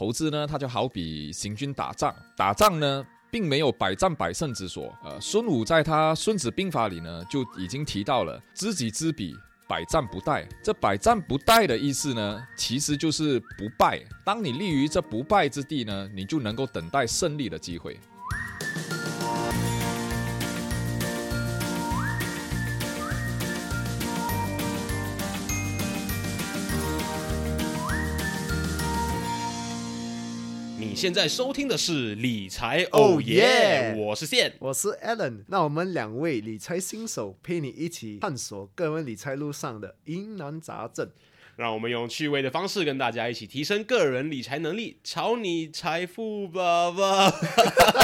投资呢，它就好比行军打仗，打仗呢，并没有百战百胜之说。呃，孙武在他《孙子兵法》里呢，就已经提到了“知己知彼，百战不殆”。这“百战不殆”的意思呢，其实就是不败。当你立于这不败之地呢，你就能够等待胜利的机会。你现在收听的是理财哦耶，我是线。我是 Alan，那我们两位理财新手陪你一起探索个人理财路上的疑难杂症。让我们用趣味的方式跟大家一起提升个人理财能力，朝你财富吧吧，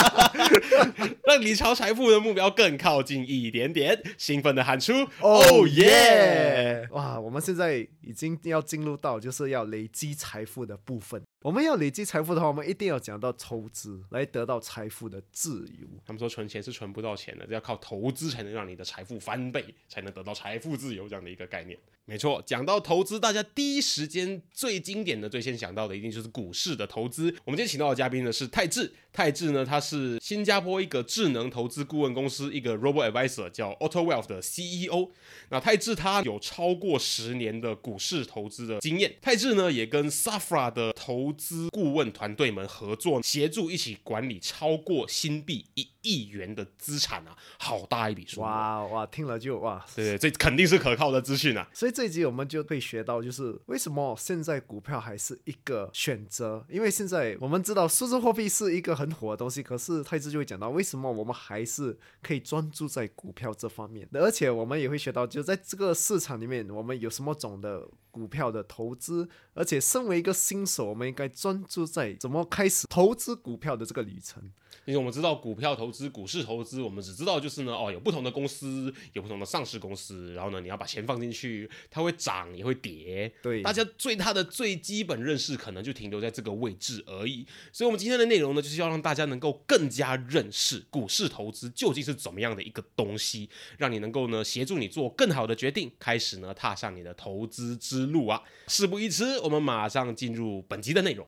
让你朝财富的目标更靠近一点点。兴奋的喊出哦耶！哇，我们现在已经要进入到就是要累积财富的部分。我们要累积财富的话，我们一定要讲到投资，来得到财富的自由。他们说存钱是存不到钱的，要靠投资才能让你的财富翻倍，才能得到财富自由这样的一个概念。没错，讲到投资，大家第一时间最经典的、最先想到的，一定就是股市的投资。我们今天请到的嘉宾呢是泰智，泰智呢他是新加坡一个智能投资顾问公司一个 Robo Advisor 叫 Auto Wealth 的 CEO。那泰智他有超过十年的股市投资的经验。泰智呢也跟 Safra 的投资顾问团队们合作，协助一起管理超过新币一亿元的资产啊，好大一笔数。哇哇，听了就哇，对对，这肯定是可靠的资讯啊。所以这一集我们就会学到，就是为什么现在股票还是一个选择？因为现在我们知道数字货币是一个很火的东西，可是泰智就会讲到为什么我们还是可以专注在股票这方面。而且我们也会学到，就在这个市场里面，我们有什么种的股票的投资，而且身为一个新手，我们应该专注在怎么开始投资股票的这个旅程。因为我们知道股票投资、股市投资，我们只知道就是呢，哦，有不同的公司，有不同的上市公司，然后呢，你要把钱放进去，它会涨也会跌。对，大家对它的最基本认识可能就停留在这个位置而已。所以，我们今天的内容呢，就是要让大家能够更加认识股市投资究竟是怎么样的一个东西，让你能够呢协助你做更好的决定，开始呢踏上你的投资之路啊！事不宜迟，我们马上进入本集的内容。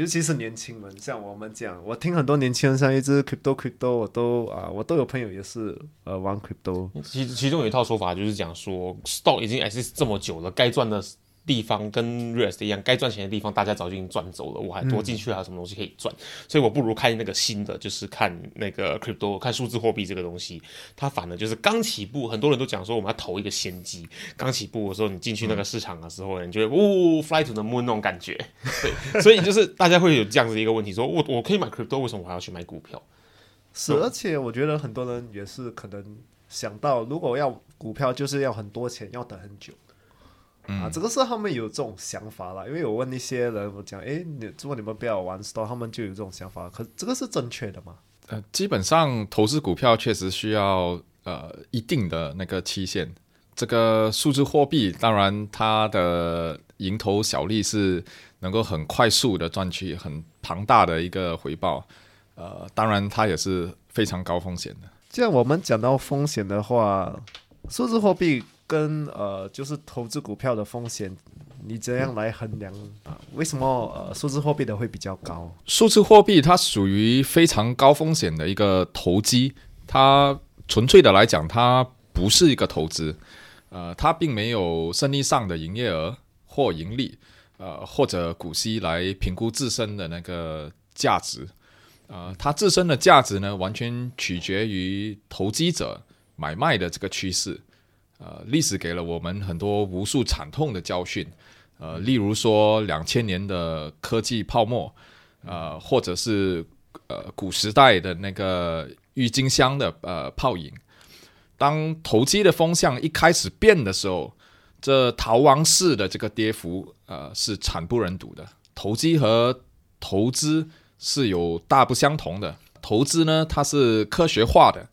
尤其是年轻人，像我们讲，我听很多年轻人像一只 crypto crypto，我都啊，我都有朋友也是呃玩 crypto。其其中有一套说法就是讲说，stock 已经 exist 这么久了，该赚的地方跟 rest 一样，该赚钱的地方大家早就已经赚走了，我还多进去还有什么东西可以赚？所以我不如看那个新的，就是看那个 crypto，看数字货币这个东西，它反而就是刚起步，很多人都讲说我们要投一个先机，刚起步的时候你进去那个市场的时候，你觉得呜 fly to the moon 那种感觉，对，所以就是大家会有这样子一个问题，说我我可以买 crypto，为什么我还要去买股票？是，而且我觉得很多人也是可能想到，如果要股票，就是要很多钱，要等很久。啊，这个是他们有这种想法啦。因为我问一些人，我讲，诶，你如果你们不要玩 store，他们就有这种想法。可这个是正确的吗？呃，基本上投资股票确实需要呃一定的那个期限。这个数字货币，当然它的蝇头小利是能够很快速的赚取很庞大的一个回报。呃，当然它也是非常高风险的。既然我们讲到风险的话，数字货币。跟呃，就是投资股票的风险，你怎样来衡量啊？为什么呃，数字货币的会比较高？数字货币它属于非常高风险的一个投机，它纯粹的来讲，它不是一个投资，呃，它并没有生意上的营业额或盈利，呃，或者股息来评估自身的那个价值，呃，它自身的价值呢，完全取决于投机者买卖的这个趋势。呃，历史给了我们很多无数惨痛的教训，呃，例如说两千年的科技泡沫，呃，或者是呃古时代的那个郁金香的呃泡影。当投机的风向一开始变的时候，这逃亡式的这个跌幅，呃，是惨不忍睹的。投机和投资是有大不相同的。投资呢，它是科学化的，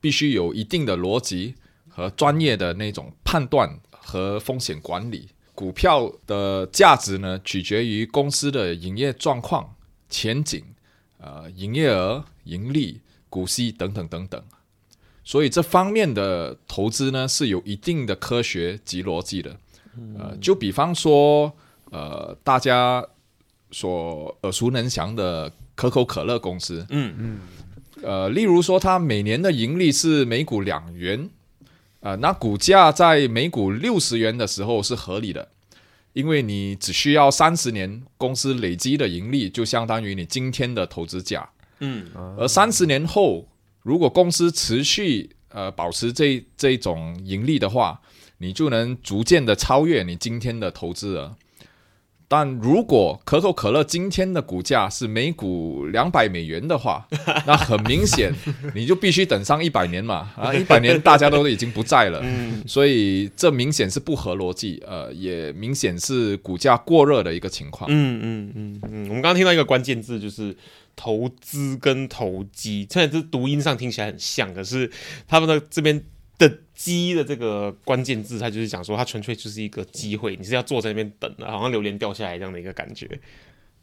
必须有一定的逻辑和专业的那种判断和风险管理。股票的价值呢，取决于公司的营业状况、前景、呃，营业额、盈利、股息等等等等。所以这方面的投资呢，是有一定的科学及逻辑的。呃，就比方说，呃，大家所耳熟能详的可口可乐公司，嗯嗯，呃，例如说，它每年的盈利是每股两元，呃，那股价在每股六十元的时候是合理的，因为你只需要三十年，公司累积的盈利就相当于你今天的投资价。嗯，而三十年后，如果公司持续呃保持这这种盈利的话，你就能逐渐的超越你今天的投资额。但如果可口可乐今天的股价是每股两百美元的话，那很明显你就必须等上一百年嘛。啊，一百年大家都已经不在了，所以这明显是不合逻辑，呃，也明显是股价过热的一个情况。嗯嗯嗯嗯，我们刚刚听到一个关键字就是投资跟投机，虽然这读音上听起来很像，可是他们的这边的“机”的这个关键字，它就是讲说它纯粹就是一个机会，你是要坐在那边等的，好像榴莲掉下来这样的一个感觉。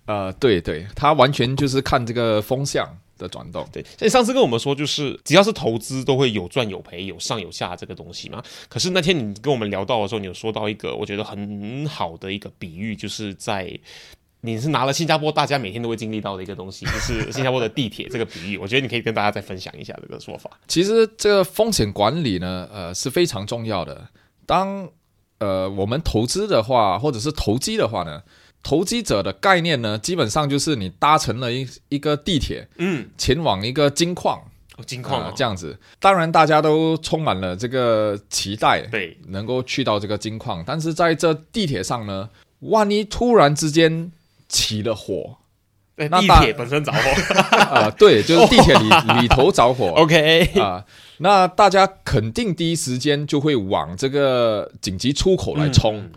呃，对对，它完全就是看这个风向的转动。对，像你上次跟我们说，就是只要是投资都会有赚有赔，有上有下这个东西嘛。可是那天你跟我们聊到的时候，你有说到一个我觉得很好的一个比喻，就是在你是拿了新加坡大家每天都会经历到的一个东西，就是新加坡的地铁这个比喻。我觉得你可以跟大家再分享一下这个说法。其实这个风险管理呢，呃，是非常重要的。当呃我们投资的话，或者是投机的话呢，投机者的概念呢，基本上就是你搭乘了一一个地铁，嗯，前往一个金矿。哦，金矿、这样子，当然大家都充满了这个期待，对，能够去到这个金矿。但是在这地铁上呢，万一突然之间起了火，对那大地铁本身着火。啊、对，就是地铁里里头着火 OK，啊、那大家肯定第一时间就会往这个紧急出口来冲。嗯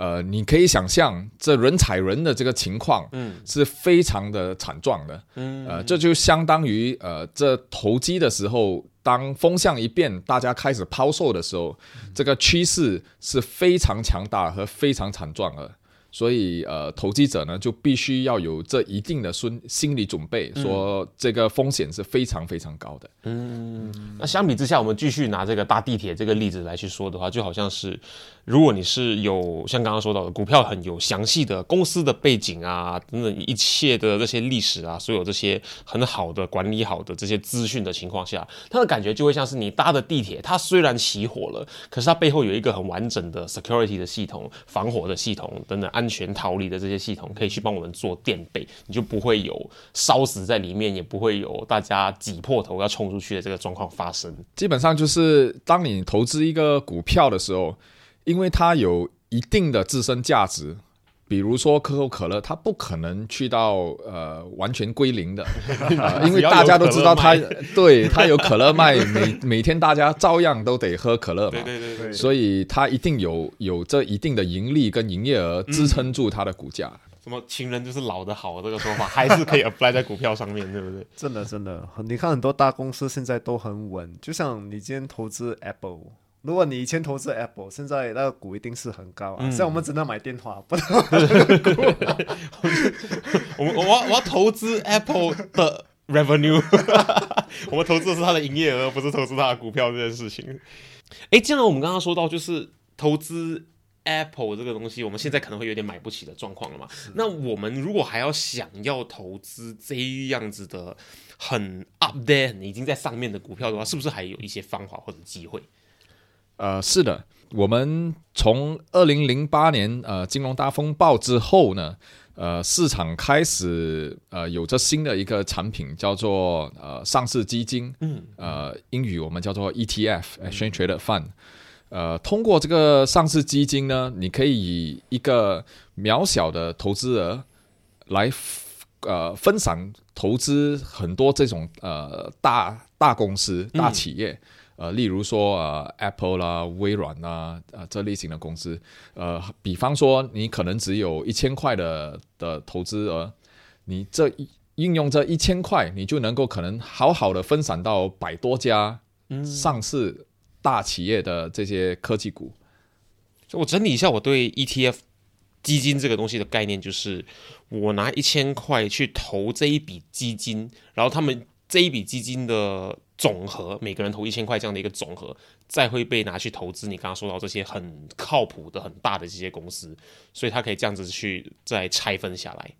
呃，你可以想象这人踩人的这个情况，嗯是非常的惨状的。嗯呃，这就相当于呃，这投机的时候，当风向一变，大家开始抛售的时候，这个趋势是非常强大和非常惨状的。所以呃，投机者呢就必须要有这一定的心心理准备，说这个风险是非常非常高的。嗯那相比之下，我们继续拿这个搭地铁这个例子来去说的话，就好像是，如果你是有像刚刚说到的股票很有详细的公司的背景啊，等等一切的这些历史啊，所有这些很好的管理好的这些资讯的情况下，它的感觉就会像是你搭的地铁，它虽然起火了，可是它背后有一个很完整的 security 的系统、防火的系统等等安全逃离的这些系统，可以去帮我们做垫背，你就不会有烧死在里面，也不会有大家挤破头要冲出去的这个状况发生。基本上就是当你投资一个股票的时候，因为它有一定的自身价值，比如说可口可乐，它不可能去到呃完全归零的，呃因为大家都知道它对它有可乐卖，每每天大家照样都得喝可乐嘛。对对对，所以它一定有有这一定的盈利跟营业额支撑住它的股价。什么情人就是老的好这个说法，还是可以 apply 在股票上面，对不对？真的真的，很你看很多大公司现在都很稳，就像你今天投资 Apple。如果你以前投资 Apple，现在那个股一定是很高啊。像我们只能买电话，不能我们我要我要投资 Apple 的 revenue，我们投资的是它的营业额，不是投资它的股票这件事情。哎，既然我们刚刚说到就是投资 Apple 这个东西，我们现在可能会有点买不起的状况了嘛。那我们如果还要想要投资这样子的很 up there、已经在上面的股票的话，是不是还有一些方法或者机会？呃，是的，我们从二零零八年呃金融大风暴之后呢，呃，市场开始呃有着新的一个产品叫做呃上市基金，嗯，呃，英语我们叫做 ETF（Exchange Traded Fund）。呃，通过这个上市基金呢，你可以以一个渺小的投资额来呃分散投资很多这种呃大大公司、大企业。呃，例如说呃，Apple 啦、微软啦，呃，这类型的公司，呃，比方说你可能只有一千块的的投资额，你这一运用这一千块，你就能够可能好好的分散到百多家上市大企业的这些科技股。就我整理一下我对 ETF 基金这个东西的概念，就是我拿一千块去投这一笔基金，然后他们这一笔基金的总和，每个人投一千块这样的一个总和，再会被拿去投资。你刚刚说到这些很靠谱的、很大的这些公司，所以它可以这样子去再拆分下来。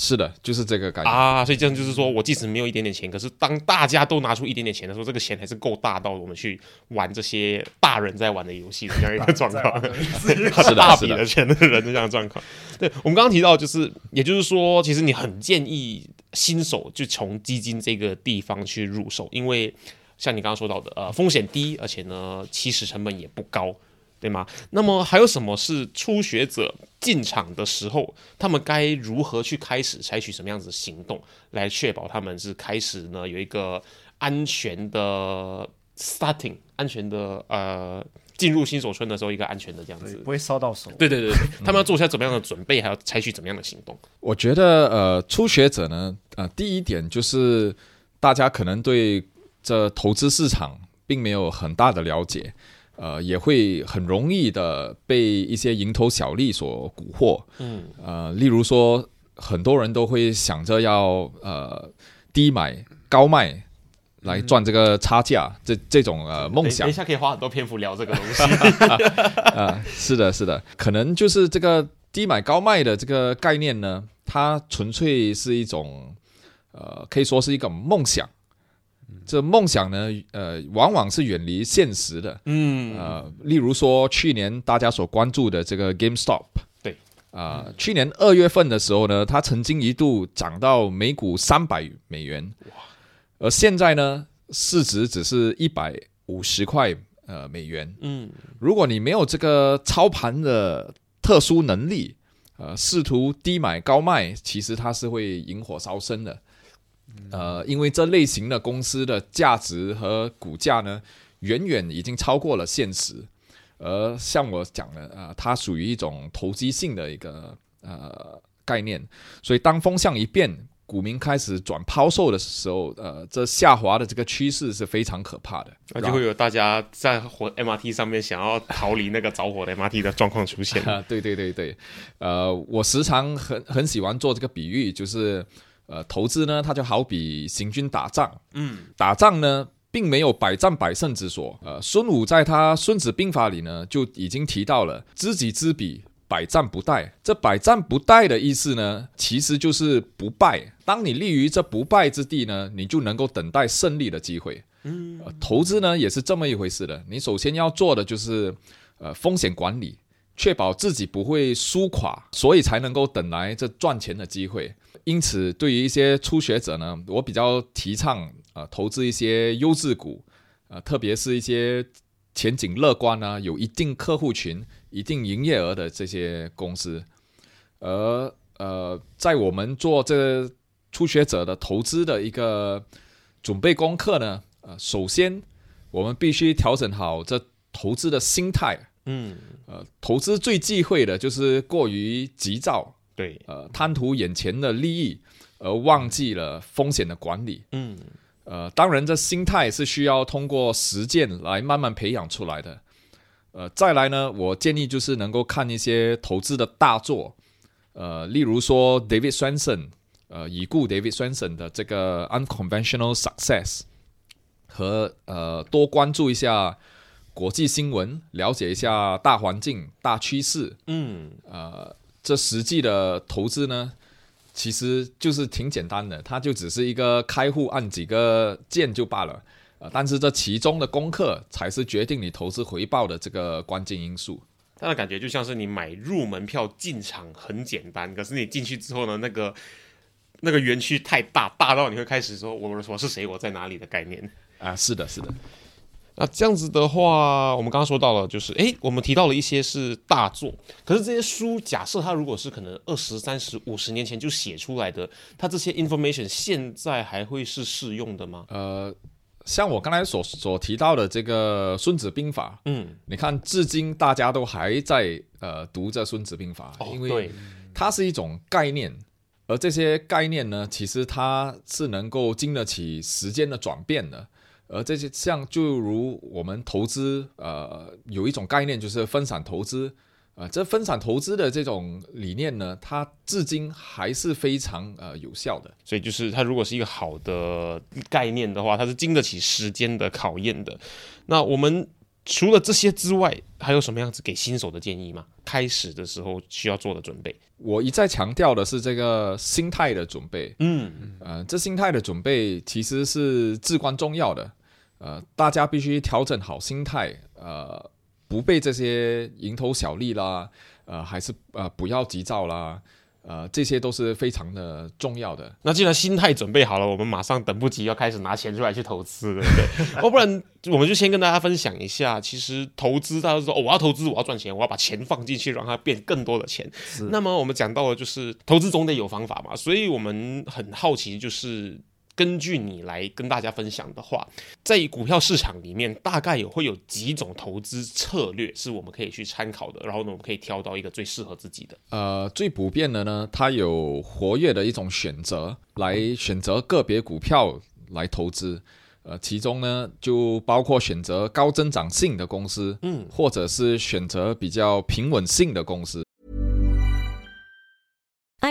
是的，就是这个感觉。啊，所以这样就是说我即使没有一点点钱，可是当大家都拿出一点点钱的时候，这个钱还是够大到我们去玩这些大人在玩的游戏的这样一个状况，是的大是的笔 的。钱的。人的。这样的。状况。对我们刚刚提到，就是也就是说，其实你很建议新手就从基金这个地方去入手，因为像你刚刚说到的，呃，风险低，而且呢，起始成本也不高。对吗？那么还有什么是初学者进场的时候，他们该如何去开始采取什么样子的行动，来确保他们是开始呢有一个安全的 starting，安全的呃进入新手村的时候一个安全的这样子。不会烧到手。对对对对，他们要做下怎么样的准备，还要采取怎么样的行动？我觉得呃，初学者呢，呃，第一点就是大家可能对这投资市场并没有很大的了解，呃，也会很容易的被一些蝇头小利所蛊惑。嗯，呃，例如说，很多人都会想着要呃低买高卖来赚这个差价，这这种呃梦想等等一。下可以花很多篇幅聊这个东西。啊，是的，是的，可能就是这个低买高卖的这个概念呢，它纯粹是一种呃，可以说是一个梦想。这梦想呢，呃，往往是远离现实的。嗯，呃，例如说去年大家所关注的这个 GameStop，对，啊、去年二月份的时候呢，它曾经一度涨到每股三百美元，哇。而现在呢，市值只是一百五十块呃美元。嗯，如果你没有这个操盘的特殊能力，呃，试图低买高卖，其实它是会引火烧身的。呃，因为这类型的公司的价值和股价呢，远远已经超过了现实。而像我讲的，啊、它属于一种投机性的一个呃概念，所以当风向一变，股民开始转抛售的时候，呃，这下滑的这个趋势是非常可怕的。那就会有大家在火 MRT 上面想要逃离那个着火的 MRT 的状况出现。啊，对对对对，呃，我时常很很喜欢做这个比喻，就是呃，投资呢，它就好比行军打仗，嗯，打仗呢，并没有百战百胜之说。呃，孙武在他《孙子兵法》里呢，就已经提到了知己知彼。百战不殆，这百战不殆的意思呢，其实就是不败。当你立于这不败之地呢，你就能够等待胜利的机会。嗯、呃，投资呢也是这么一回事的。你首先要做的就是呃风险管理，确保自己不会输垮，所以才能够等来这赚钱的机会。因此，对于一些初学者呢，我比较提倡呃投资一些优质股，呃，特别是一些前景乐观啊，有一定客户群、一定营业额的这些公司。而呃，在我们做这个初学者的投资的一个准备功课呢，呃，首先我们必须调整好这投资的心态。嗯，呃，投资最忌讳的就是过于急躁，对，呃，贪图眼前的利益，而忘记了风险的管理。嗯，呃，当然，这心态是需要通过实践来慢慢培养出来的。呃，再来呢，我建议就是能够看一些投资的大作，呃，例如说 David Swenson，呃，已故 David Swenson 的这个 Unconventional Success，和呃多关注一下国际新闻，了解一下大环境、大趋势。嗯，呃，这实际的投资呢，其实就是挺简单的，它就只是一个开户按几个键就罢了。呃，但是这其中的功课才是决定你投资回报的这个关键因素。他的感觉就像是你买入门票进场很简单，可是你进去之后呢，那个那个园区太大，大到你会开始说我我是谁，我在哪里的概念。啊、是的，是的，那这样子的话，我们刚刚说到了，就是诶，我们提到了一些是大作，可是这些书，假设它如果是可能二十三十五十年前就写出来的，它这些 information 现在还会是适用的吗？呃，像我刚才所所提到的这个《孙子兵法》，嗯，你看至今大家都还在呃读着《孙子兵法》，哦，因为，它是一种概念，而这些概念呢，其实它是能够经得起时间的转变的。而这些像就如我们投资，呃，有一种概念就是分散投资，呃，这分散投资的这种理念呢，它至今还是非常呃有效的。所以就是它如果是一个好的概念的话，它是经得起时间的考验的。那我们除了这些之外，还有什么样子给新手的建议吗？开始的时候需要做的准备？我一再强调的是这个心态的准备，嗯，呃，这心态的准备其实是至关重要的。呃，大家必须调整好心态，呃，不被这些蝇头小利啦，呃，还是呃不要急躁啦，呃，这些都是非常的重要的。那既然心态准备好了，我们马上等不及要开始拿钱出来去投资，对不对？要 不然我们就先跟大家分享一下，其实投资大家说哦，我要投资，我要赚钱，我要把钱放进去，让它变更多的钱。那么我们讲到的就是投资总得有方法嘛，所以我们很好奇，就是根据你来跟大家分享的话，在股票市场里面，大概有会有几种投资策略是我们可以去参考的，然后呢，我们可以挑到一个最适合自己的。呃，最普遍的呢，它有活跃的一种选择，来选择个别股票来投资。呃，其中呢就包括选择高增长性的公司，嗯，或者是选择比较平稳性的公司。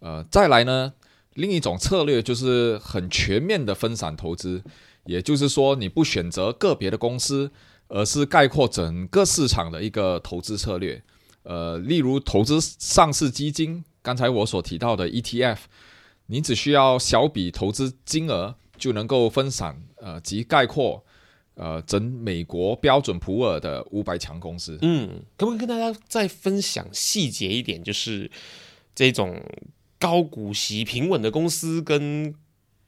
呃，再来呢，另一种策略就是很全面的分散投资，也就是说，你不选择个别的公司，而是概括整个市场的一个投资策略。呃，例如投资上市基金，刚才我所提到的 ETF，你只需要小笔投资金额就能够分散呃及概括呃整美国标准普尔的五百强公司。嗯，可不可以跟大家再分享细节一点，就是这种高股息、平稳的公司跟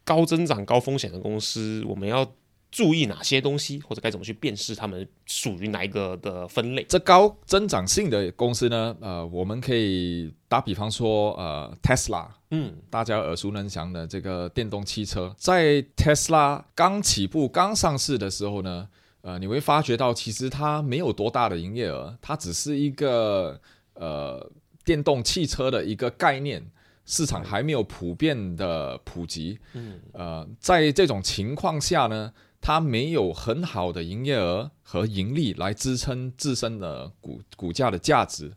高增长、高风险的公司，我们要注意哪些东西，或者该怎么去辨识它们属于哪一个的分类？这高增长性的公司呢，呃，我们可以打比方说，呃，Tesla，嗯，大家耳熟能详的这个电动汽车，在 Tesla 刚起步、刚上市的时候呢，呃，你会发觉到其实它没有多大的营业额，它只是一个呃电动汽车的一个概念，市场还没有普遍的普及。嗯，呃，在这种情况下呢，它没有很好的营业额和盈利来支撑自身的股股价的价值。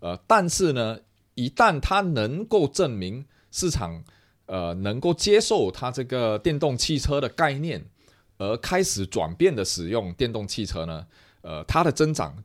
呃，但是呢，一旦它能够证明市场呃能够接受它这个电动汽车的概念，而开始转变的使用电动汽车呢，呃，它的增长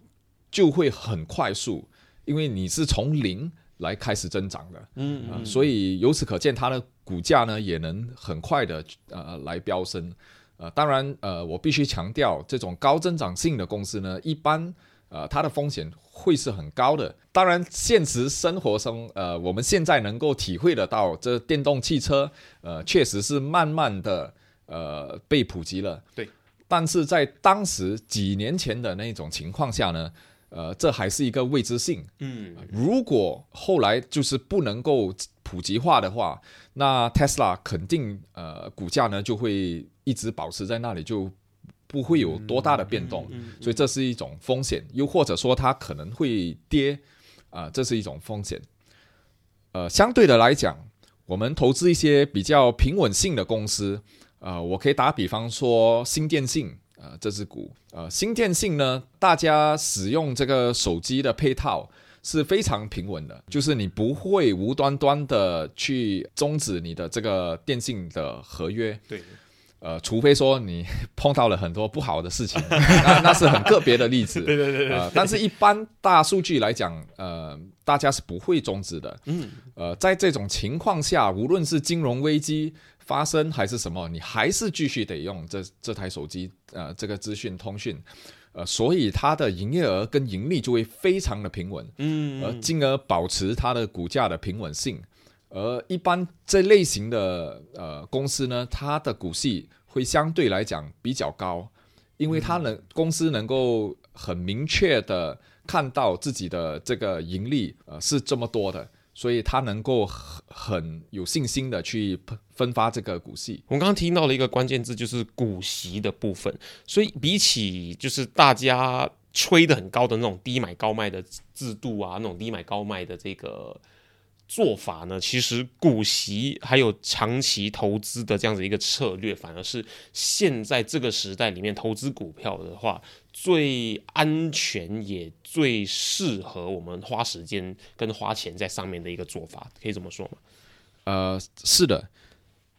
就会很快速，因为你是从零来开始增长的，嗯啊、所以由此可见，它的股价呢也能很快的呃来飙升。呃，当然，呃，我必须强调，这种高增长性的公司呢，一般呃它的风险会是很高的。当然，现实生活中，呃，我们现在能够体会得到，这电动汽车呃确实是慢慢的呃被普及了。对，但是在当时几年前的那种情况下呢，呃，这还是一个未知性。嗯，如果后来就是不能够普及化的话，那 Tesla 肯定呃股价呢就会一直保持在那里，就不会有多大的变动，所以这是一种风险。又或者说它可能会跌啊、这是一种风险。呃，相对的来讲，我们投资一些比较平稳性的公司，呃，我可以打比方说新电信，呃，这只股，呃，新电信呢，大家使用这个手机的配套是非常平稳的，就是你不会无端端的去终止你的这个电信的合约，对，呃，除非说你碰到了很多不好的事情，那那是很个别的例子。对对对呃，但是一般大数据来讲，呃，大家是不会终止的。嗯。呃，在这种情况下，无论是金融危机发生还是什么，你还是继续得用这这台手机，呃，这个资讯通讯，呃，所以它的营业额跟盈利就会非常的平稳。嗯。而进而保持它的股价的平稳性。而一般这类型的呃公司呢，它的股息会相对来讲比较高，因为它能公司能够很明确的看到自己的这个盈利呃是这么多的，所以他能够很很有信心的去分发这个股息。我们刚刚听到了一个关键字，就是股息的部分。所以比起就是大家吹的很高的那种低买高卖的制度啊，那种低买高卖的这个。做法呢？其实股息还有长期投资的这样子一个策略，反而是现在这个时代里面投资股票的话，最安全也最适合我们花时间跟花钱在上面的一个做法，可以这么说吗？呃，是的，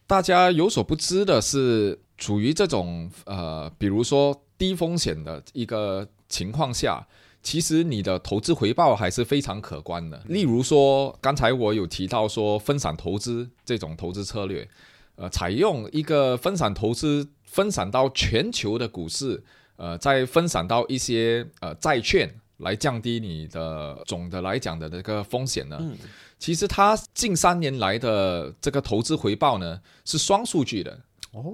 大家有所不知的是，处于这种呃，比如说低风险的一个情况下。其实你的投资回报还是非常可观的。例如说，刚才我有提到说分散投资这种投资策略，呃，采用一个分散投资，分散到全球的股市，呃，再分散到一些呃债券，来降低你的总的来讲的这个风险呢。其实它近三年来的这个投资回报呢是双数据的，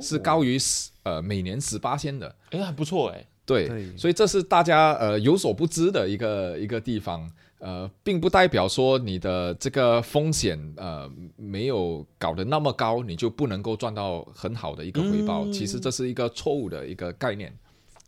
是高于十呃每年十八千的。哎，还不错哎。对，所以这是大家呃有所不知的一个一个地方，呃，并不代表说你的这个风险呃没有搞得那么高，你就不能够赚到很好的一个回报。其实这是一个错误的一个概念。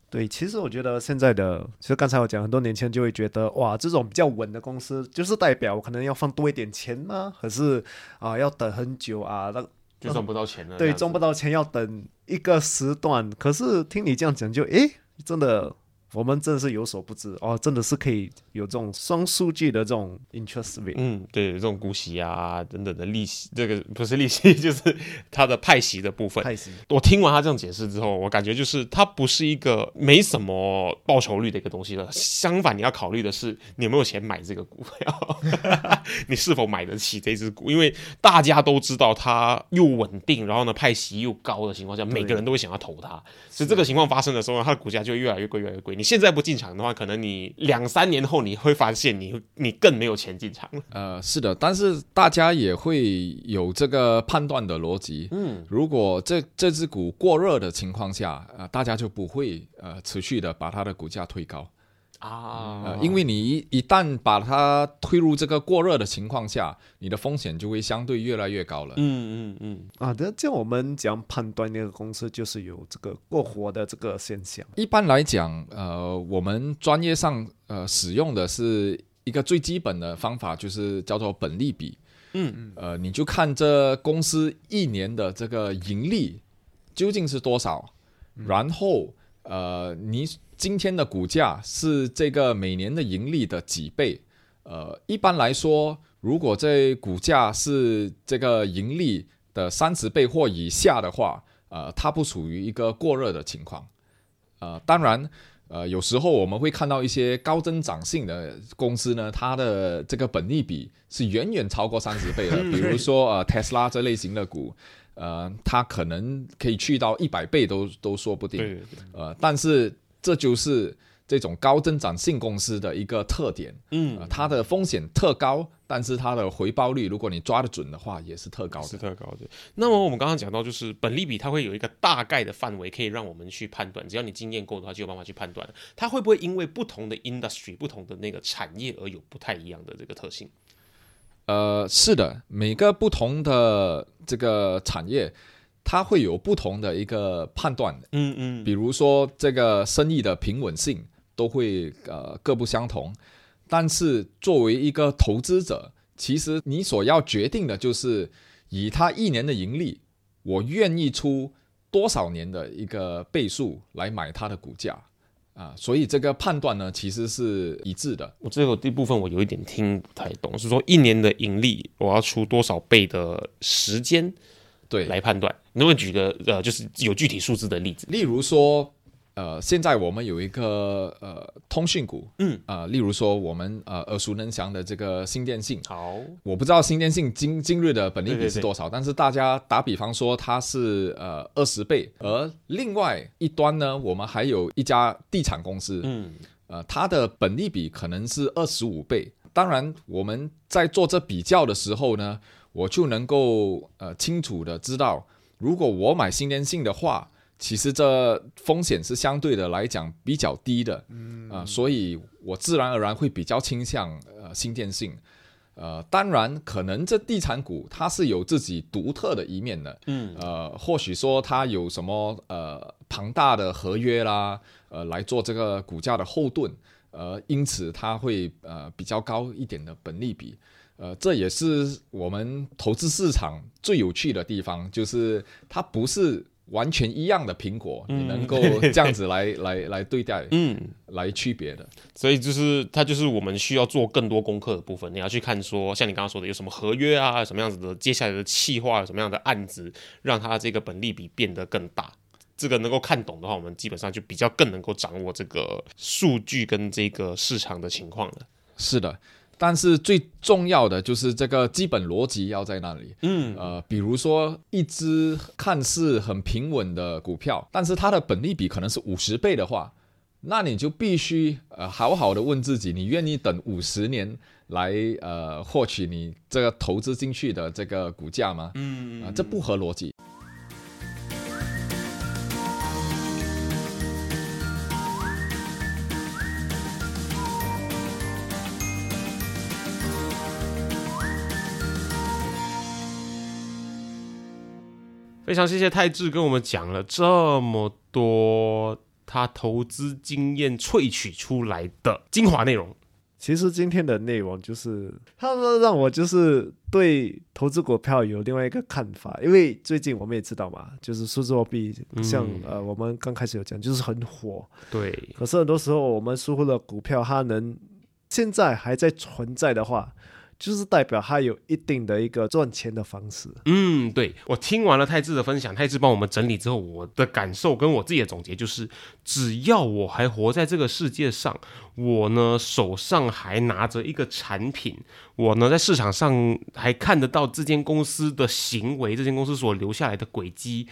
对，其实我觉得现在的，其实刚才我讲，很多年轻人就会觉得，哇，这种比较稳的公司，就是代表我可能要放多一点钱吗？可是啊，要等很久啊，那就赚不到钱了。对，赚不到钱要等一个时段。可是听你这样讲，就诶。真的。我们真的是有所不知哦，真的是可以有这种双数据的这种 interest rate，嗯，对，这种股息啊等等的利息，这个不是利息，就是它的派息的部分。派息。我听完他这样解释之后，我感觉就是它不是一个没什么报酬率的一个东西了。相反，你要考虑的是你有没有钱买这个股票，你是否买得起这只股？因为大家都知道它又稳定，然后呢派息又高的情况下，每个人都会想要投它。所以这个情况发生的时候，它的股价就越来越贵，越来越贵。你现在不进场的话，可能你两三年后你会发现，你你更没有钱进场了。呃，是的，但是大家也会有这个判断的逻辑。嗯，如果这这只股过热的情况下，呃，大家就不会呃持续的把它的股价推高。啊，因为你一一旦把它推入这个过热的情况下，你的风险就会相对越来越高了。嗯嗯嗯。啊，那这样我们讲判断那个公司就是有这个过火的这个现象。一般来讲，呃，我们专业上呃使用的是一个最基本的方法，就是叫做本利比。嗯嗯。呃，你就看这公司一年的这个盈利究竟是多少，然后呃你。今天的股价是这个每年的盈利的几倍？呃，一般来说，如果这股价是这个盈利的三十倍或以下的话，呃，它不属于一个过热的情况。呃，当然，呃，有时候我们会看到一些高增长性的公司呢，它的这个本利比是远远超过三十倍的。比如说，呃，特斯拉这类型的股，呃，它可能可以去到一百倍都都说不定。呃，但是。这就是这种高增长性公司的一个特点，嗯，它的风险特高，但是它的回报率，如果你抓得准的话，也是特高的，是特高的。那么我们刚刚讲到，就是本利比，它会有一个大概的范围，可以让我们去判断，只要你经验够的话，就有办法去判断，它会不会因为不同的 industry、不同的那个产业而有不太一样的这个特性？呃，是的，每个不同的这个产业。它会有不同的一个判断，嗯嗯，比如说这个生意的平稳性都会呃各不相同，但是作为一个投资者，其实你所要决定的就是以它一年的盈利，我愿意出多少年的一个倍数来买它的股价啊，所以这个判断呢其实是一致的。我这个第部分我有一点听不太懂，是说一年的盈利我要出多少倍的时间对，来判断？能不能举个呃，就是有具体数字的例子？例如说，呃，现在我们有一个呃通讯股，嗯。啊、例如说我们呃耳熟能详的这个新电信，好，我不知道新电信今今日的本利比是多少，但是大家打比方说它是呃二十倍，而另外一端呢，我们还有一家地产公司，嗯，呃，它的本利比可能是二十五倍。当然，我们在做这比较的时候呢，我就能够呃清楚的知道，如果我买新电信的话，其实这风险是相对的来讲比较低的，嗯。啊、所以我自然而然会比较倾向呃新电信。呃，当然，可能这地产股它是有自己独特的一面的，嗯，呃，或许说它有什么呃庞大的合约啦，呃，来做这个股价的后盾，呃，因此它会呃比较高一点的本利比，呃，这也是我们投资市场最有趣的地方，就是它不是完全一样的苹果，你能够这样子来 来来对待，嗯，来区别的。所以就是它就是我们需要做更多功课的部分，你要去看说，像你刚刚说的，有什么合约啊，什么样子的接下来的企划，什么样的案子，让它这个本利比变得更大。这个能够看懂的话，我们基本上就比较更能够掌握这个数据跟这个市场的情况了。是的，但是最重要的就是这个基本逻辑要在那里。嗯，呃，比如说一只看似很平稳的股票，但是它的本利比可能是五十倍的话，那你就必须呃好好的问自己，你愿意等五十年来呃获取你这个投资进去的这个股价吗？嗯啊、这不合逻辑。非常谢谢泰智跟我们讲了这么多他投资经验萃取出来的精华内容。其实今天的内容就是，他说让我就是对投资股票有另外一个看法，因为最近我们也知道嘛，就是数字货币，像、呃我们刚开始有讲，就是很火，对，可是很多时候我们疏忽了股票，它能现在还在存在的话，就是代表他有一定的一个赚钱的方式。嗯，对我听完了泰志的分享，泰志帮我们整理之后，我的感受跟我自己的总结就是，只要我还活在这个世界上，我呢手上还拿着一个产品，我呢在市场上还看得到这间公司的行为，这间公司所留下来的轨迹。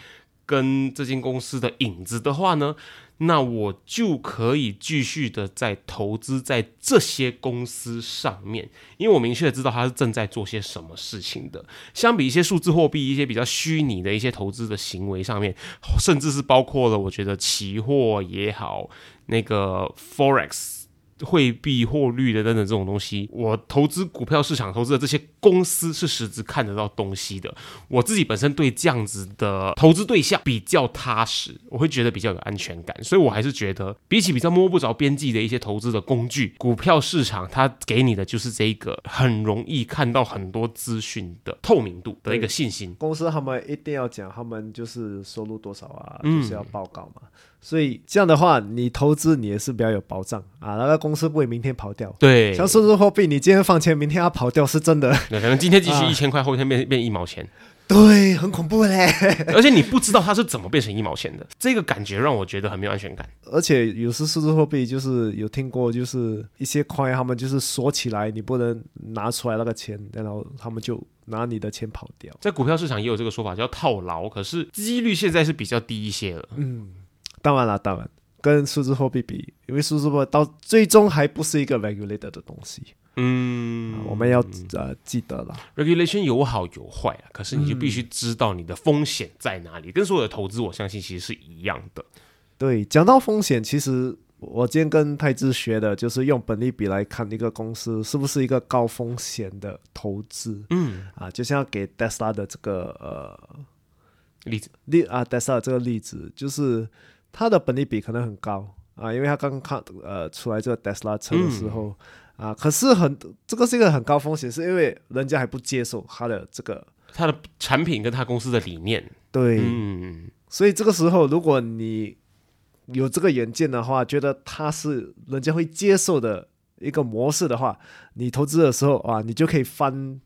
跟这间公司的影子的话呢，那我就可以继续的在投资在这些公司上面，因为我明确知道它是正在做些什么事情的。相比一些数字货币、一些比较虚拟的一些投资的行为上面，甚至是包括了我觉得期货也好，那个 forex。汇币获率的等等这种东西，我投资股票市场投资的这些公司是实质看得到东西的。我自己本身对这样子的投资对象比较踏实，我会觉得比较有安全感，所以我还是觉得比起比较摸不着边际的一些投资的工具，股票市场它给你的就是这一个很容易看到很多资讯的透明度的一个信心。公司他们一定要讲，他们就是收入多少啊，就是要报告嘛。所以这样的话，你投资你也是比较有保障啊，那个公司不会明天跑掉。对，像数字货币，你今天放钱，明天它跑掉是真的，对可能今天继续啊一千块，后天变变一毛钱。对，很恐怖嘞。而且你不知道它是怎么变成一毛钱的，这个感觉让我觉得很没有安全感。而且有时数字货币就是有听过，就是一些 coin 他们就是锁起来，你不能拿出来那个钱，然后他们就拿你的钱跑掉。在股票市场也有这个说法叫套牢，可是几率现在是比较低一些了。当然了，当然跟数字货币比，因为数字货币到最终还不是一个 regulated 的东西，嗯，我们要呃记得了。regulation 有好有坏啊，可是你就必须知道你的风险在哪里，跟所有的投资我相信其实是一样的。对，讲到风险，其实我今天跟泰志学的就是用本利比来看一个公司是不是一个高风险的投资。嗯，啊，就像给 Tesla 的这个呃例子，例啊 Tesla 这个例子，就是它的本利比可能很高啊，因为它刚刚看呃出来这个 Tesla 车的时候、啊，可是很这个是一个很高风险，是因为人家还不接受它的这个他的产品跟他公司的理念。对，嗯，所以这个时候，如果你有这个远见的话，觉得它是人家会接受的一个模式的话，你投资的时候啊，你就可以翻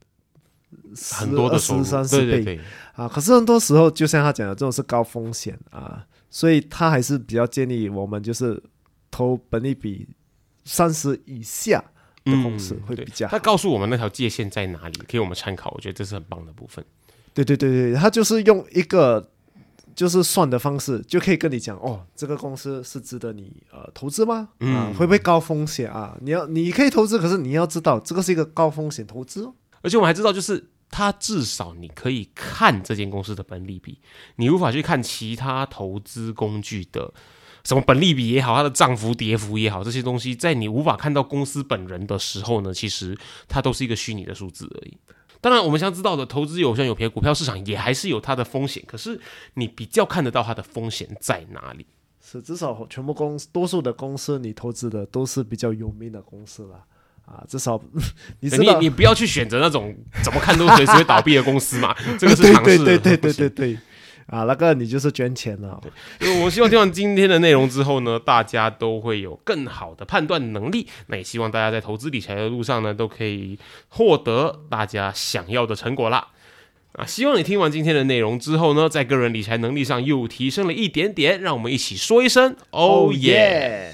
10很多的收入。20，三十倍。对对对，啊。可是很多时候，就像他讲的，这种是高风险啊，所以他还是比较建议我们就是投本利比三十以下的公司会对比较好。他告诉我们那条界限在哪里，给我们参考，我觉得这是很棒的部分。对对对对，他就是用一个就是算的方式，就可以跟你讲哦，这个公司是值得你呃投资吗？啊，嗯会不会高风险啊？你要你可以投资，可是你要知道这个是一个高风险投资哦。而且我们还知道，就是它至少你可以看这间公司的本利比，你无法去看其他投资工具的什么本利比也好，它的涨幅、跌幅也好，这些东西在你无法看到公司本人的时候呢，其实它都是一个虚拟的数字而已。当然，我们想知道的投资有像有赔，股票市场也还是有它的风险，可是你比较看得到它的风险在哪里。是至少全部公司多数的公司你投资的都是比较有名的公司了啊，至少 你知道你你不要去选择那种 怎么看都随时会倒闭的公司嘛，这个是对尝试对对对对对对啊，那个你就是捐钱了。我希望听完今天的内容之后呢，大家都会有更好的判断能力。那也希望大家在投资理财的路上呢，都可以获得大家想要的成果啦。啊，希望你听完今天的内容之后呢，在个人理财能力上又提升了一点点。让我们一起说一声哦耶！